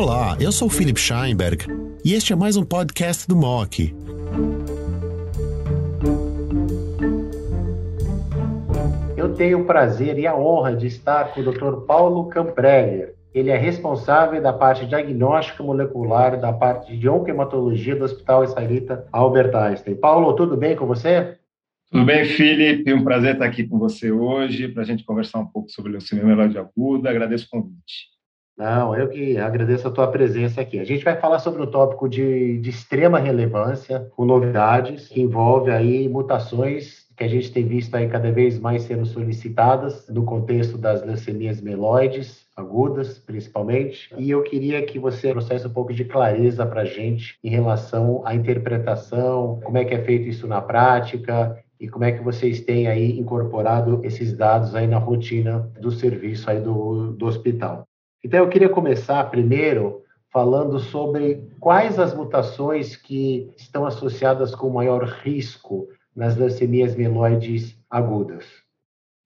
Olá, eu sou o Philip Scheinberg e este é mais um podcast do MOC. Eu tenho o prazer e a honra de estar com o Dr. Paulo Campreger. Ele é responsável da parte diagnóstica molecular da parte de oncohematologia do Hospital Israelita Albert Einstein. Paulo, tudo bem com você? Tudo bem, Felipe? Um prazer estar aqui com você hoje para a gente conversar um pouco sobre leucemia mieloide aguda. Agradeço o convite. Não, eu que agradeço a tua presença aqui. A gente vai falar sobre um tópico de, de extrema relevância, com novidades, que envolve aí mutações que a gente tem visto aí cada vez mais sendo solicitadas no contexto das leucemias mieloides agudas, principalmente. E eu queria que você trouxesse um pouco de clareza para a gente em relação à interpretação, como é que é feito isso na prática e como é que vocês têm aí incorporado esses dados aí na rotina do serviço aí do, do hospital. Então, eu queria começar primeiro falando sobre quais as mutações que estão associadas com maior risco nas leucemias mieloides agudas.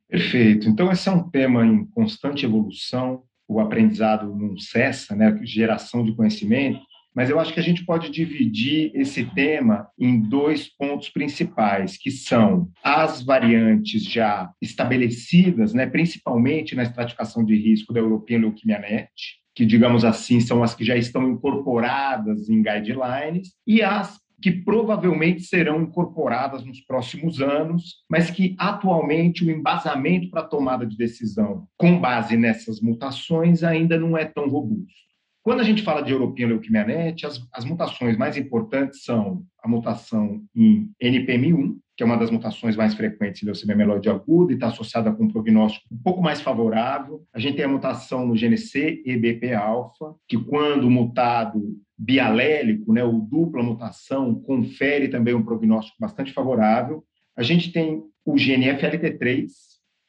Perfeito. Então, esse é um tema em constante evolução. O aprendizado não cessa, né? Geração de conhecimento. Mas eu acho que a gente pode dividir esse tema em dois pontos principais, que são as variantes já estabelecidas, né, principalmente na estratificação de risco da European Leukemia Net, que, digamos assim, são as que já estão incorporadas em guidelines, e as que provavelmente serão incorporadas nos próximos anos, mas que atualmente o embasamento para a tomada de decisão com base nessas mutações ainda não é tão robusto. Quando a gente fala de European Leukemia Net, as, as mutações mais importantes são a mutação em NPM1, que é uma das mutações mais frequentes em leucemia mieloide aguda e está associada com um prognóstico um pouco mais favorável. A gente tem a mutação no GNC EBP-alfa, que quando mutado bialélico, né, ou dupla mutação, confere também um prognóstico bastante favorável. A gente tem o gene FLT3,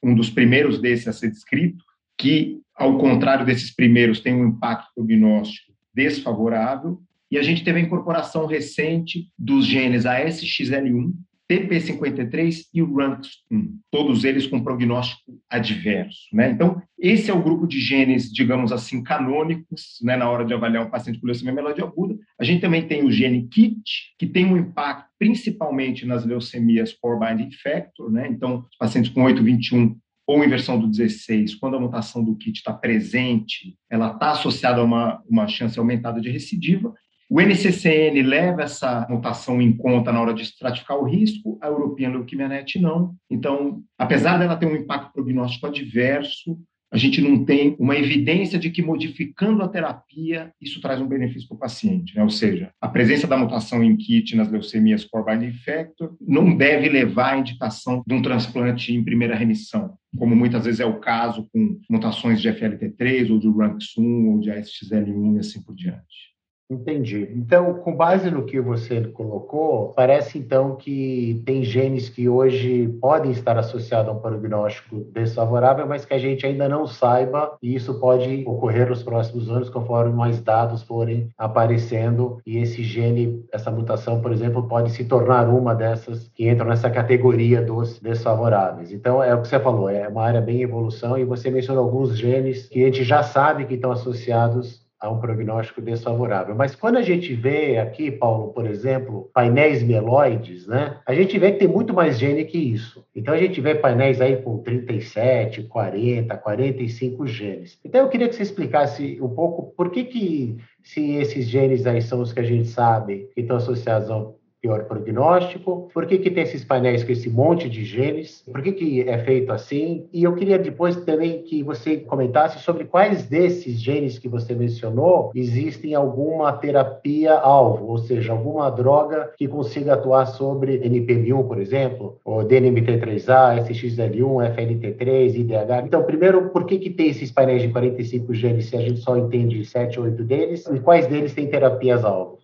um dos primeiros desses a ser descrito, que, ao contrário desses primeiros, tem um impacto prognóstico desfavorável. E a gente teve a incorporação recente dos genes ASXL1, TP53 e o RUNX1, todos eles com prognóstico adverso. Né? Então, esse é o grupo de genes, digamos assim, canônicos né, na hora de avaliar um paciente com leucemia mieloide aguda. A gente também tem o gene KIT, que tem um impacto principalmente nas leucemias core binding factor, né? então, pacientes com 821 ou inversão do 16, quando a mutação do kit está presente, ela está associada a uma, uma chance aumentada de recidiva. O NCCN leva essa mutação em conta na hora de estratificar o risco, a European Leukemia Net não. Então, apesar dela ter um impacto prognóstico adverso, a gente não tem uma evidência de que modificando a terapia isso traz um benefício para o paciente, né? Ou seja, a presença da mutação em KIT nas leucemias core binding factor não deve levar à indicação de um transplante em primeira remissão, como muitas vezes é o caso com mutações de FLT3 ou de RUNX1 ou de ASXL1 e assim por diante. Entendi. Então, com base no que você colocou, parece então que tem genes que hoje podem estar associados a um prognóstico desfavorável, mas que a gente ainda não saiba, e isso pode ocorrer nos próximos anos conforme mais dados forem aparecendo, e esse gene, essa mutação, por exemplo, pode se tornar uma dessas que entram nessa categoria dos desfavoráveis. Então, é o que você falou, é uma área bem em evolução, e você mencionou alguns genes que a gente já sabe que estão associados a um prognóstico desfavorável. Mas quando a gente vê aqui, Paulo, por exemplo, painéis mieloides, né? A gente vê que tem muito mais gene que isso. Então a gente vê painéis aí com 37, 40, 45 genes. Então eu queria que você explicasse um pouco por que que se esses genes aí são os que a gente sabe que estão associados ao pior prognóstico, por que, que tem esses painéis com esse monte de genes, por que, que é feito assim, e eu queria depois também que você comentasse sobre quais desses genes que você mencionou existem alguma terapia-alvo, ou seja, alguma droga que consiga atuar sobre NPM1, por exemplo, ou DNMT3A, SXL1, FLT3, IDH. Então, primeiro, por que, que tem esses painéis de 45 genes se a gente só entende 7 ou 8 deles, e quais deles têm terapias-alvo?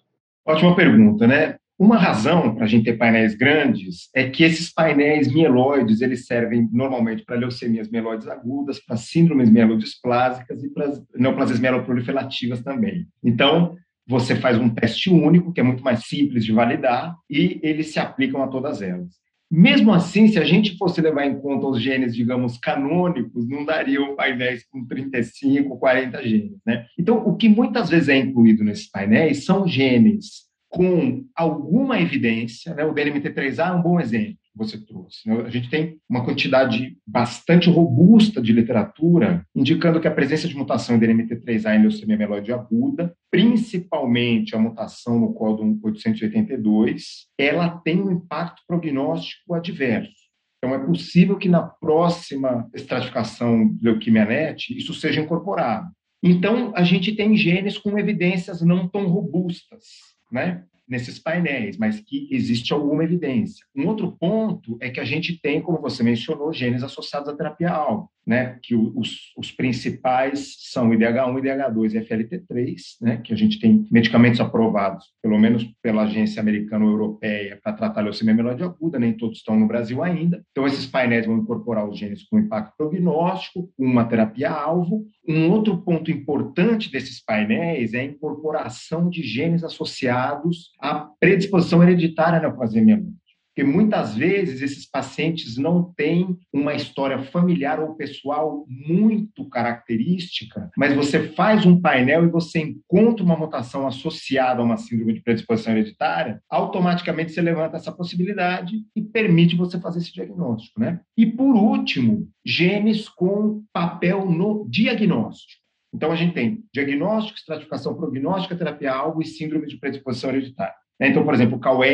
Ótima pergunta, né? Uma razão para a gente ter painéis grandes é que esses painéis mieloides eles servem normalmente para leucemias mieloides agudas, para síndromes mielodisplásicas e para neoplasias mieloproliferativas também. Então, você faz um teste único, que é muito mais simples de validar, e eles se aplicam a todas elas. Mesmo assim, se a gente fosse levar em conta os genes, digamos, canônicos, não dariam painéis com 35, 40 genes. Né? Então, o que muitas vezes é incluído nesses painéis são genes com alguma evidência, né? o DNMT3A é um bom exemplo você trouxe. Né? A gente tem uma quantidade bastante robusta de literatura indicando que a presença de mutação em DNMT3A em leucemia mieloide aguda, principalmente a mutação no códon 882, ela tem um impacto prognóstico adverso. Então, é possível que na próxima estratificação de leuquimia NET isso seja incorporado. Então, a gente tem genes com evidências não tão robustas, né? nesses painéis, mas que existe alguma evidência. Um outro ponto é que a gente tem, como você mencionou, genes associados à terapia-alvo né, que os, os, principais são IDH1, IDH2 e FLT3, né, que a gente tem medicamentos aprovados, pelo menos pela agência americana ou europeia, para tratar leucemia mieloide aguda, nem todos estão no Brasil ainda. Então, esses painéis vão incorporar os genes com impacto prognóstico, uma terapia-alvo. Um outro ponto importante desses painéis é a incorporação de genes associados à predisposição hereditária na neoplasia mieloide. Porque muitas vezes esses pacientes não têm uma história familiar ou pessoal muito característica, mas você faz um painel e você encontra uma mutação associada a uma síndrome de predisposição hereditária, automaticamente você levanta essa possibilidade e permite você fazer esse diagnóstico, né? E por último, genes com papel no diagnóstico. Então, a gente tem diagnóstico, estratificação prognóstica, terapia-alvo e síndrome de predisposição hereditária. Né? Então, por exemplo, o CAUR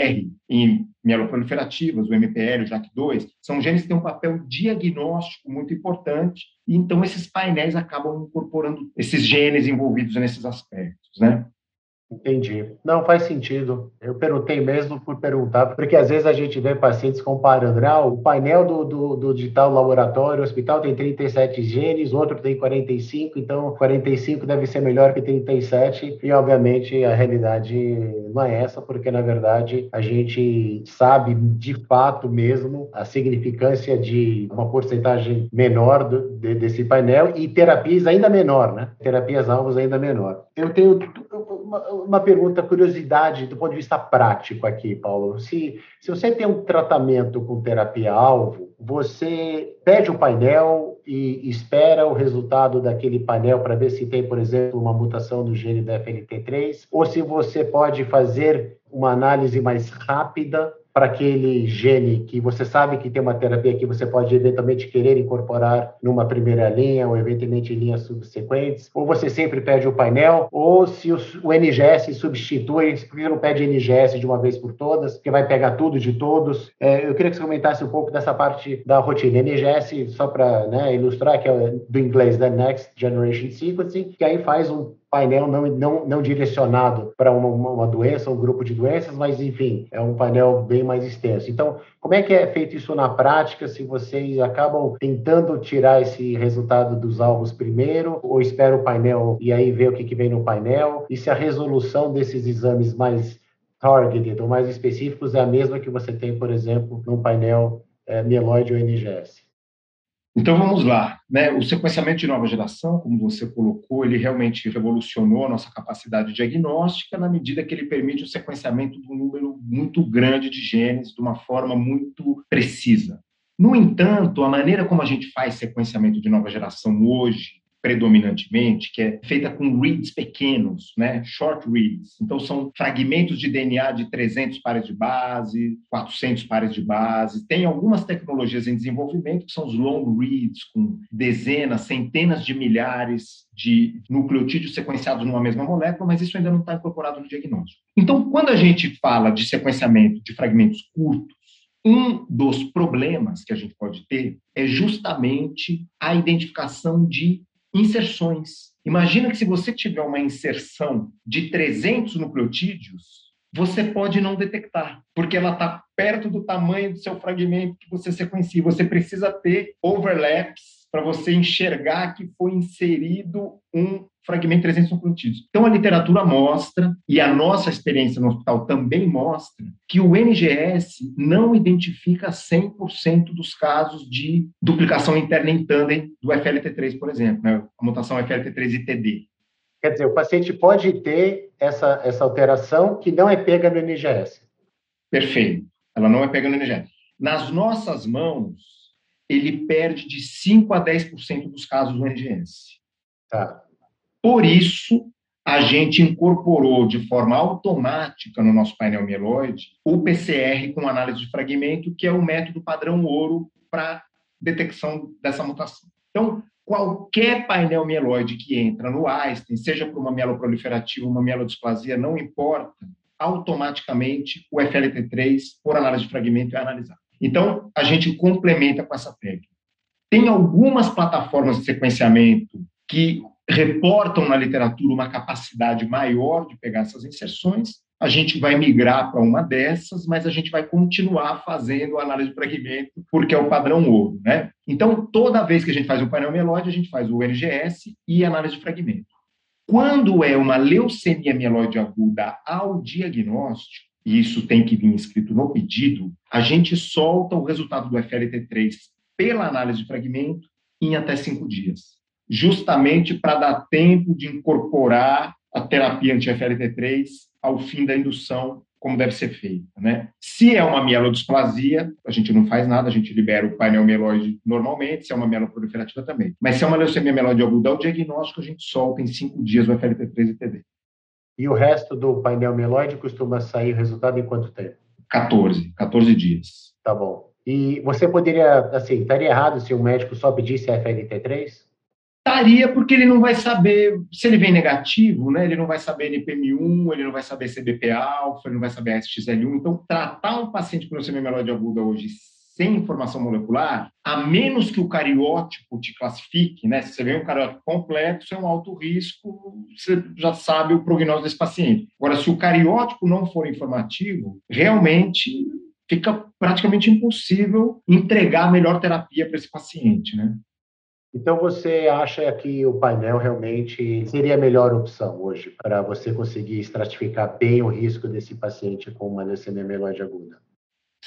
em mieloproliferativas, o MPL, o JAK2, são genes que têm um papel diagnóstico muito importante, e então esses painéis acabam incorporando esses genes envolvidos nesses aspectos, né? Entendi. Não faz sentido. Eu perguntei mesmo por perguntar, porque às vezes a gente vê pacientes comparando. Ah, o painel do, do, do digital laboratório, o hospital tem 37 genes, o outro tem 45, então 45 deve ser melhor que 37. E obviamente a realidade não é essa, porque na verdade a gente sabe de fato mesmo a significância de uma porcentagem menor do, de, desse painel e terapias ainda menor, né? Terapias alvos ainda menor. Eu tenho uma, uma pergunta, curiosidade do ponto de vista prático aqui, Paulo. Se, se você tem um tratamento com terapia-alvo, você pede o painel e espera o resultado daquele painel para ver se tem, por exemplo, uma mutação do gene da FLT3, ou se você pode fazer uma análise mais rápida para aquele gene que você sabe que tem uma terapia que você pode eventualmente querer incorporar numa primeira linha ou eventualmente em linhas subsequentes, ou você sempre pede o painel, ou se o NGS substitui, por que não pede NGS de uma vez por todas, que vai pegar tudo de todos? É, eu queria que você comentasse um pouco dessa parte da rotina. NGS, só para né, ilustrar, que é do inglês, da Next Generation Sequencing, que aí faz um painel não, não, não direcionado para uma, uma doença, um grupo de doenças, mas enfim, é um painel bem mais extenso. Então, como é que é feito isso na prática? Se vocês acabam tentando tirar esse resultado dos alvos primeiro, ou espera o painel e aí vê o que, que vem no painel? E se a resolução desses exames mais targeted ou mais específicos é a mesma que você tem, por exemplo, num painel é, mieloide ou NGS? Então vamos lá, né? O sequenciamento de nova geração, como você colocou, ele realmente revolucionou a nossa capacidade diagnóstica na medida que ele permite o sequenciamento de um número muito grande de genes de uma forma muito precisa. No entanto, a maneira como a gente faz sequenciamento de nova geração hoje predominantemente, que é feita com reads pequenos, né? short reads. Então, são fragmentos de DNA de 300 pares de base, 400 pares de base. Tem algumas tecnologias em desenvolvimento, que são os long reads, com dezenas, centenas de milhares de nucleotídeos sequenciados numa mesma molécula, mas isso ainda não está incorporado no diagnóstico. Então, quando a gente fala de sequenciamento de fragmentos curtos, um dos problemas que a gente pode ter é justamente a identificação de inserções. Imagina que se você tiver uma inserção de 300 nucleotídeos, você pode não detectar, porque ela está perto do tamanho do seu fragmento que você sequencia. Você precisa ter overlaps para você enxergar que foi inserido um fragmento 300 nucleotídeos. Então, a literatura mostra, e a nossa experiência no hospital também mostra, que o NGS não identifica 100% dos casos de duplicação interna em tandem do FLT3, por exemplo, né? a mutação FLT3-ITD. Quer dizer, o paciente pode ter essa, essa alteração que não é pega no NGS. Perfeito. Ela não é pega no NGS. nas nossas mãos, ele perde de 5 a 10% dos casos do NGS. Tá. Por isso, a gente incorporou de forma automática no nosso painel mieloide o PCR com análise de fragmento, que é o método padrão ouro para detecção dessa mutação. Então, qualquer painel mieloide que entra no Einstein, seja por uma mieloproliferativa, uma mielodisplasia, não importa, automaticamente o FLT3, por análise de fragmento, é analisado. Então, a gente complementa com essa técnica. Tem algumas plataformas de sequenciamento que reportam na literatura uma capacidade maior de pegar essas inserções. A gente vai migrar para uma dessas, mas a gente vai continuar fazendo análise de fragmento, porque é o padrão ouro. Né? Então, toda vez que a gente faz o painel melóide, a gente faz o NGS e análise de fragmento. Quando é uma leucemia mieloide aguda ao diagnóstico, e isso tem que vir escrito no pedido, a gente solta o resultado do FLT3 pela análise de fragmento em até cinco dias, justamente para dar tempo de incorporar a terapia anti-FLT3 ao fim da indução, como deve ser feita. Né? Se é uma mielodisplasia, a gente não faz nada, a gente libera o painel mieloide normalmente, se é uma mieloproliferativa também. Mas se é uma leucemia mieloide aguda, o diagnóstico a gente solta em cinco dias o FLT3 e TD. E o resto do painel mieloide costuma sair o resultado em quanto tempo? 14, 14 dias. Tá bom. E você poderia, assim, estaria errado se o médico só pedisse FLT3? Estaria, porque ele não vai saber, se ele vem negativo, né, ele não vai saber NPM1, ele não vai saber CBP-alfa, ele não vai saber SXL1. Então, tratar um paciente com leucemia mieloide aguda hoje sem informação molecular, a menos que o cariótipo te classifique, né? Se você vê um cariótipo complexo, é um alto risco, você já sabe o prognóstico desse paciente. Agora, se o cariótipo não for informativo, realmente fica praticamente impossível entregar a melhor terapia para esse paciente, né? Então, você acha que o painel realmente seria a melhor opção hoje para você conseguir estratificar bem o risco desse paciente com uma leucemia mieloide aguda?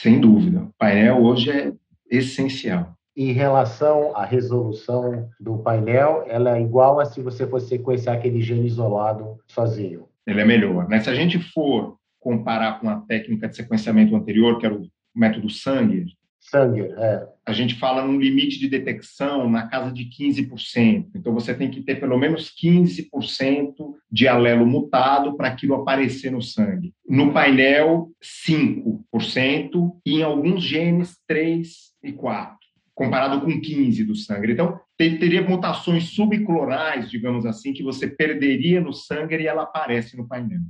Sem dúvida. O painel hoje é essencial. Em relação à resolução do painel, ela é igual a se você fosse sequenciar aquele gene isolado sozinho. Ele é melhor. Né? Se a gente for comparar com a técnica de sequenciamento anterior, que era o método Sanger, Sanger, é. A gente fala num limite de detecção na casa de 15%. Então, você tem que ter pelo menos 15% de alelo mutado para aquilo aparecer no sangue. No painel, 5%, e em alguns genes, 3 e 4%, comparado com 15% do sangue. Então, teria mutações subclorais, digamos assim, que você perderia no sangue e ela aparece no painel.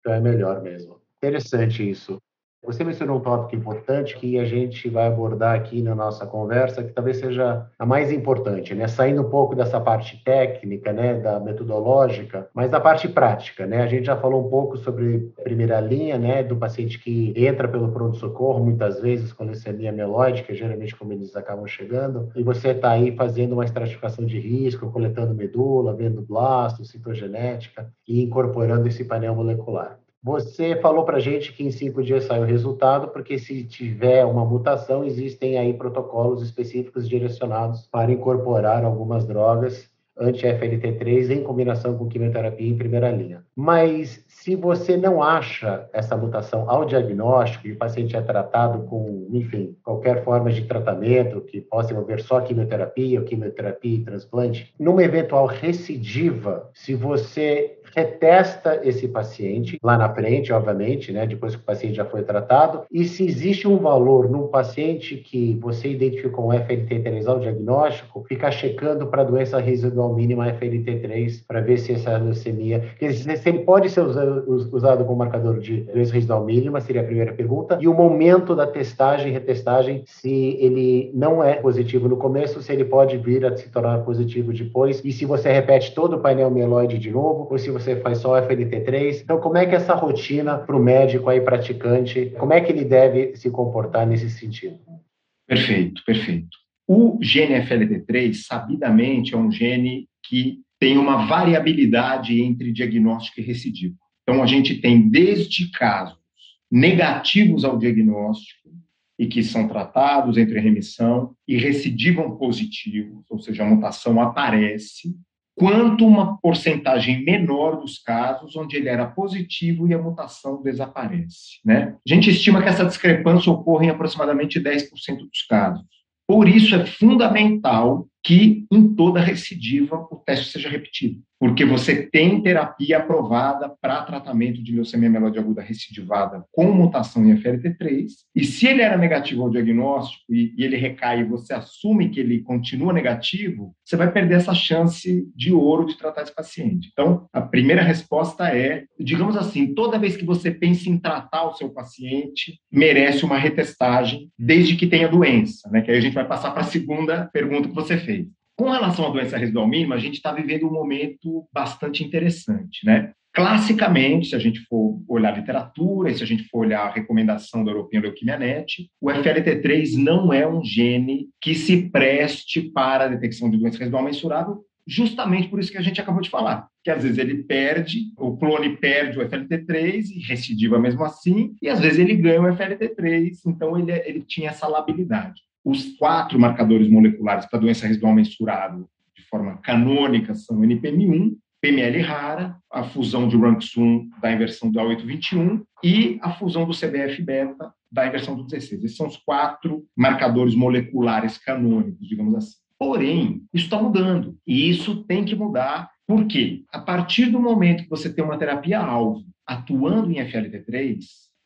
Então, é melhor mesmo. Interessante isso. Você mencionou um tópico importante que a gente vai abordar aqui na nossa conversa, que talvez seja a mais importante, né? Saindo um pouco dessa parte técnica, né, da metodológica, mas da parte prática, né? A gente já falou um pouco sobre a primeira linha, né, do paciente que entra pelo pronto-socorro, muitas vezes com leucemia mielóide, geralmente como eles acabam chegando, e você está aí fazendo uma estratificação de risco, coletando medula, vendo blasto, citogenética e incorporando esse painel molecular. Você falou para a gente que em cinco dias sai o resultado, porque se tiver uma mutação, existem aí protocolos específicos direcionados para incorporar algumas drogas anti-FLT3 em combinação com quimioterapia em primeira linha. Mas se você não acha essa mutação ao diagnóstico e o paciente é tratado com, enfim, qualquer forma de tratamento que possa envolver só quimioterapia ou quimioterapia e transplante, numa eventual recidiva, se você retesta esse paciente lá na frente, obviamente, né, depois que o paciente já foi tratado, e se existe um valor num paciente que você identificou um FLT3 ao diagnóstico, ficar checando para doença residual mínima FLT3 para ver se essa leucemia, que sempre pode ser usado, usado como marcador de doença residual mínima, seria a primeira pergunta, e o momento da testagem retestagem, se ele não é positivo no começo, se ele pode vir a se tornar positivo depois, e se você repete todo o painel mieloide de novo, ou se você você faz só FLT3. Então, como é que é essa rotina para o médico aí praticante, como é que ele deve se comportar nesse sentido? Perfeito, perfeito. O gene FLT3, sabidamente, é um gene que tem uma variabilidade entre diagnóstico e recidivo. Então, a gente tem desde casos negativos ao diagnóstico e que são tratados entre remissão e recidivam positivos, ou seja, a mutação aparece, quanto uma porcentagem menor dos casos onde ele era positivo e a mutação desaparece. Né? A gente estima que essa discrepância ocorre em aproximadamente 10% dos casos. Por isso é fundamental que em toda recidiva o teste seja repetido porque você tem terapia aprovada para tratamento de leucemia mieloide aguda recidivada com mutação em FLT3, e se ele era negativo ao diagnóstico e, e ele recai e você assume que ele continua negativo, você vai perder essa chance de ouro de tratar esse paciente. Então, a primeira resposta é, digamos assim, toda vez que você pensa em tratar o seu paciente, merece uma retestagem, desde que tenha doença, né? Que aí a gente vai passar para a segunda pergunta que você fez. Com relação à doença residual mínima, a gente está vivendo um momento bastante interessante, né? Classicamente, se a gente for olhar a literatura e se a gente for olhar a recomendação da European Leukemia Net, o FLT3 não é um gene que se preste para a detecção de doença residual mensurável, justamente por isso que a gente acabou de falar, que às vezes ele perde, o clone perde o FLT3 e recidiva mesmo assim, e às vezes ele ganha o FLT3, então ele, ele tinha essa labilidade. Os quatro marcadores moleculares para doença residual mensurável de forma canônica são NPM1, PML rara, a fusão de RUNX1 da inversão do A821 e a fusão do CBF-beta da inversão do 16. Esses são os quatro marcadores moleculares canônicos, digamos assim. Porém, isso está mudando e isso tem que mudar. Por quê? A partir do momento que você tem uma terapia-alvo atuando em FLT3,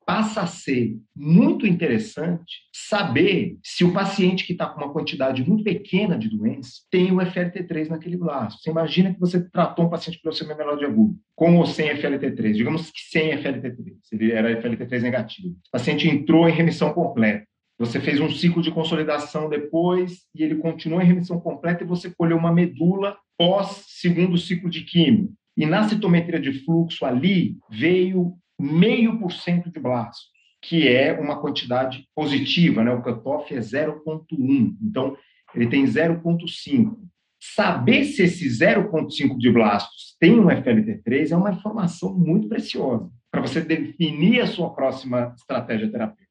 passa a ser muito interessante saber se o paciente que está com uma quantidade muito pequena de doença tem o FLT3 naquele braço. Você imagina que você tratou um paciente com leucemia mieloide agudo, com ou sem FLT3, digamos que sem FLT3, ele era FLT3 negativo. O paciente entrou em remissão completa. Você fez um ciclo de consolidação depois e ele continuou em remissão completa e você colheu uma medula pós segundo ciclo de químio. E na citometria de fluxo ali veio meio por cento de blastos, que é uma quantidade positiva, né? O cutoff é 0,1. Então, ele tem 0,5. Saber se esse 0,5 de blastos tem um FLT3 é uma informação muito preciosa para você definir a sua próxima estratégia terapêutica.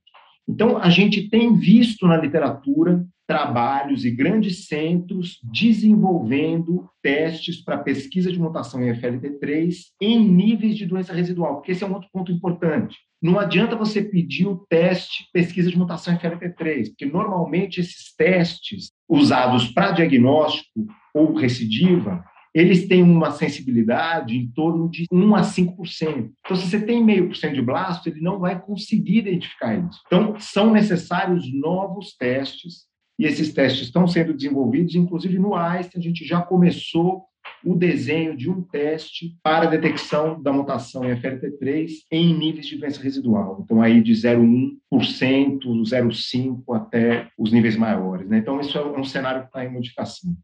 Então, a gente tem visto na literatura trabalhos e grandes centros desenvolvendo testes para pesquisa de mutação em FLT3 em níveis de doença residual, porque esse é um outro ponto importante. Não adianta você pedir o teste pesquisa de mutação em FLT3, porque normalmente esses testes usados para diagnóstico ou recidiva, eles têm uma sensibilidade em torno de 1 a 5%. Então, se você tem meio por cento de blasto, ele não vai conseguir identificar isso. Então, são necessários novos testes e esses testes estão sendo desenvolvidos, inclusive no Einstein, a gente já começou o desenho de um teste para detecção da mutação em FLT3 em níveis de doença residual. Então, aí de 0,1%, 0,5% até os níveis maiores. Né? Então, isso é um cenário que está em modificação.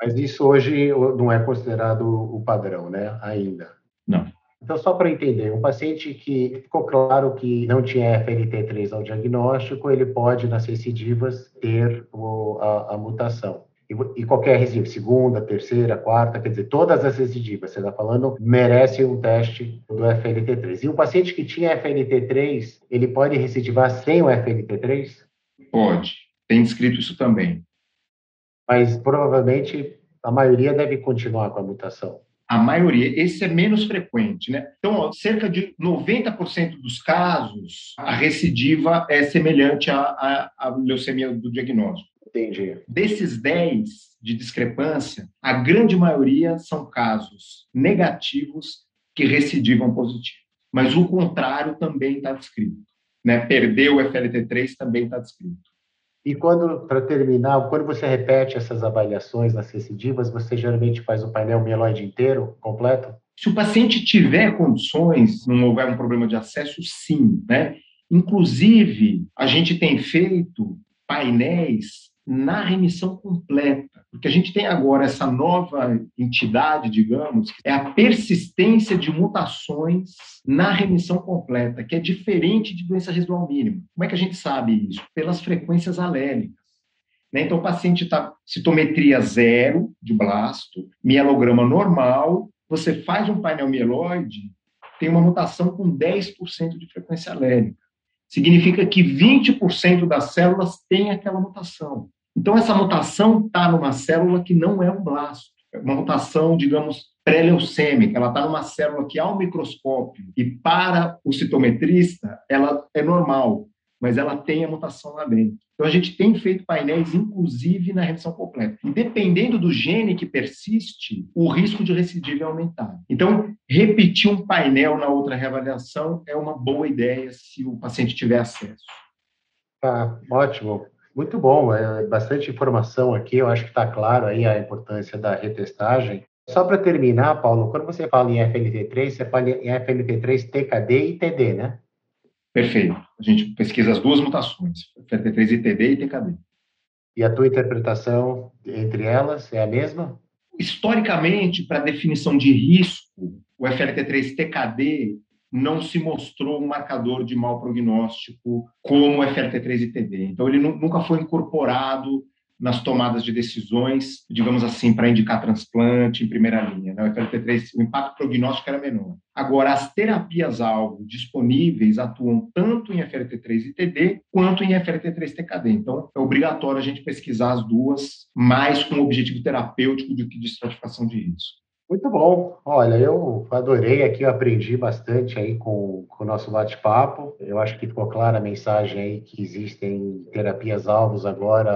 Mas isso hoje não é considerado o padrão, né? Ainda. Não. Então, só para entender, um paciente que ficou claro que não tinha FLT3 ao diagnóstico, ele pode, nas recidivas, ter o, a, a, mutação. E, e, qualquer recidiva, segunda, terceira, quarta, quer dizer, todas as recidivas, você está falando, merece um teste do FLT3. E um paciente que tinha FLT3, ele pode recidivar sem o FLT3? Pode. Tem escrito isso também. Mas provavelmente a maioria deve continuar com a mutação a maioria, esse é menos frequente, né? Então, ó, cerca de 90% dos casos, a recidiva é semelhante à, à, à leucemia do diagnóstico. Entendi. Desses 10 de discrepância, a grande maioria são casos negativos que recidivam positivo. Mas o contrário também está descrito. Né? Perder o FLT3 também está descrito. E quando, para terminar, quando você repete essas avaliações nas recidivas, você geralmente faz o painel mieloide inteiro, completo? Se o paciente tiver condições, não houver um problema de acesso, sim, né? Inclusive, a gente tem feito painéis na remissão completa, porque a gente tem agora essa nova entidade, digamos, é a persistência de mutações na remissão completa, que é diferente de doença residual mínima. Como é que a gente sabe isso? Pelas frequências alélicas. Né? Então, o paciente está citometria zero de blasto, mielograma normal, você faz um painel mieloide, tem uma mutação com 10% de frequência alélica. Significa que 20% das células têm aquela mutação. Então, essa mutação está numa célula que não é um blasto. uma mutação, digamos, pré-leucêmica, ela está numa célula que, ao microscópio e para o citometrista, ela é normal, mas ela tem a mutação lá dentro. Então, a gente tem feito painéis, inclusive, na remissão completa. E dependendo do gene que persiste, o risco de recidiva é aumentado. Então, repetir um painel na outra reavaliação é uma boa ideia se o paciente tiver acesso. Tá, ótimo. Muito bom, é bastante informação aqui. Eu acho que está claro aí a importância da retestagem. Só para terminar, Paulo, quando você fala em FLT3, você fala em FLT3 TKD e TD, né? Perfeito. A gente pesquisa as duas mutações, FLT3 e TD e TKD. E a tua interpretação entre elas é a mesma? Historicamente, para definição de risco, o FLT3 TKD não se mostrou um marcador de mau prognóstico como o FLT3 e TD. Então, ele nunca foi incorporado nas tomadas de decisões, digamos assim, para indicar transplante em primeira linha. Né? O FLT3, o impacto prognóstico era menor. Agora, as terapias-alvo disponíveis atuam tanto em FLT3 e TD quanto em FLT3 TKD. Então, é obrigatório a gente pesquisar as duas, mais com objetivo terapêutico do que de estratificação de risco. Muito bom. Olha, eu adorei aqui, eu aprendi bastante aí com, com o nosso bate-papo. Eu acho que ficou clara a mensagem aí que existem terapias-alvos agora,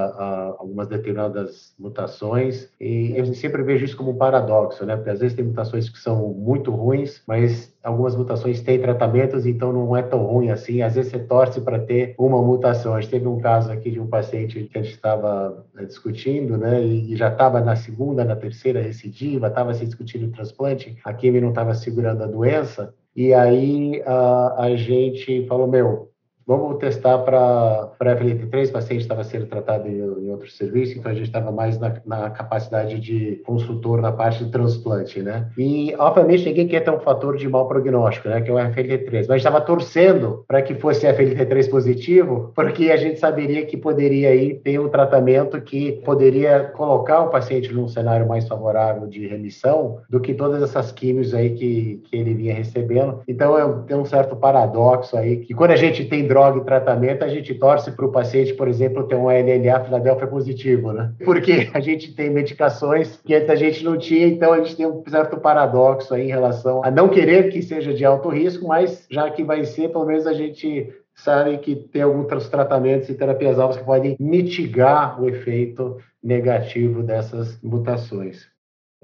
algumas determinadas mutações. E eu sempre vejo isso como um paradoxo, né? Porque às vezes tem mutações que são muito ruins, mas algumas mutações têm tratamentos, então não é tão ruim assim. Às vezes você torce para ter uma mutação. A gente teve um caso aqui de um paciente que a gente estava eh, discutindo, né? E já estava na segunda, na terceira recidiva, estava se discutindo o transplante, a quimio não estava segurando a doença. E aí a, a gente falou, meu, Vamos testar para FLT3, o paciente estava sendo tratado em, em outro serviço, então a gente estava mais na, na, capacidade de consultor na parte de transplante, né? E, obviamente, ninguém quer ter um fator de mau prognóstico, né? Que é o FLT3, mas a gente estava torcendo para que fosse FLT3 positivo, porque a gente saberia que poderia aí ter um tratamento que poderia colocar o paciente num cenário mais favorável de remissão do que todas essas químicos aí que, que ele vinha recebendo. Então, é, tem um certo paradoxo aí, que quando a gente tem droga e tratamento, a gente torce para o paciente, por exemplo, ter um LLA Filadélfia positivo, né? Porque a gente tem medicações que antes a gente não tinha, então a gente tem um certo paradoxo aí em relação a não querer que seja de alto risco, mas já que vai ser, pelo menos a gente sabe que tem alguns tratamentos e terapias alvas que podem mitigar o efeito negativo dessas mutações.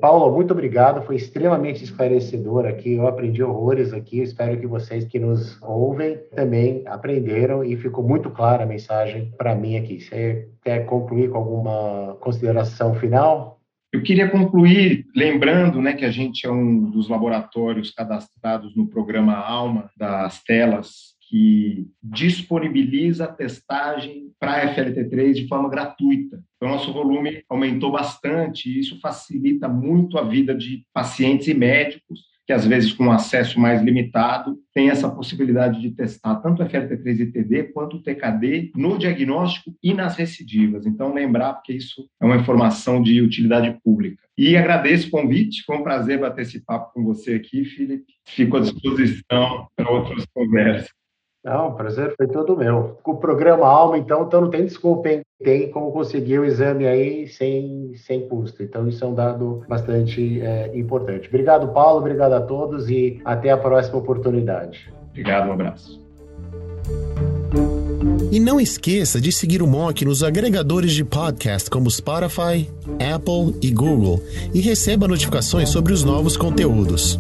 Paulo, muito obrigado, foi extremamente esclarecedor aqui, eu aprendi horrores aqui, espero que vocês que nos ouvem também aprenderam e ficou muito clara a mensagem para mim aqui. Você quer concluir com alguma consideração final? Eu queria concluir lembrando né, que a gente é um dos laboratórios cadastrados no programa ALMA das telas que disponibiliza a testagem para FLT3 de forma gratuita. Então, nosso volume aumentou bastante e isso facilita muito a vida de pacientes e médicos que às vezes com acesso mais limitado tem essa possibilidade de testar tanto o FLT3 e TD quanto o TKD no diagnóstico e nas recidivas. Então lembrar porque isso é uma informação de utilidade pública. E agradeço o convite, foi um prazer bater esse papo com você aqui, Felipe. Fico à disposição para outras conversas. Não, o prazer foi todo meu. Com o programa Alma, então, então não tem desculpa, hein? Tem como conseguir o exame aí sem, sem custo. Então, isso é um dado bastante é, importante. Obrigado, Paulo. Obrigado a todos e até a próxima oportunidade. Obrigado, um abraço. E não esqueça de seguir o Mock nos agregadores de podcast como Spotify, Apple e Google e receba notificações sobre os novos conteúdos.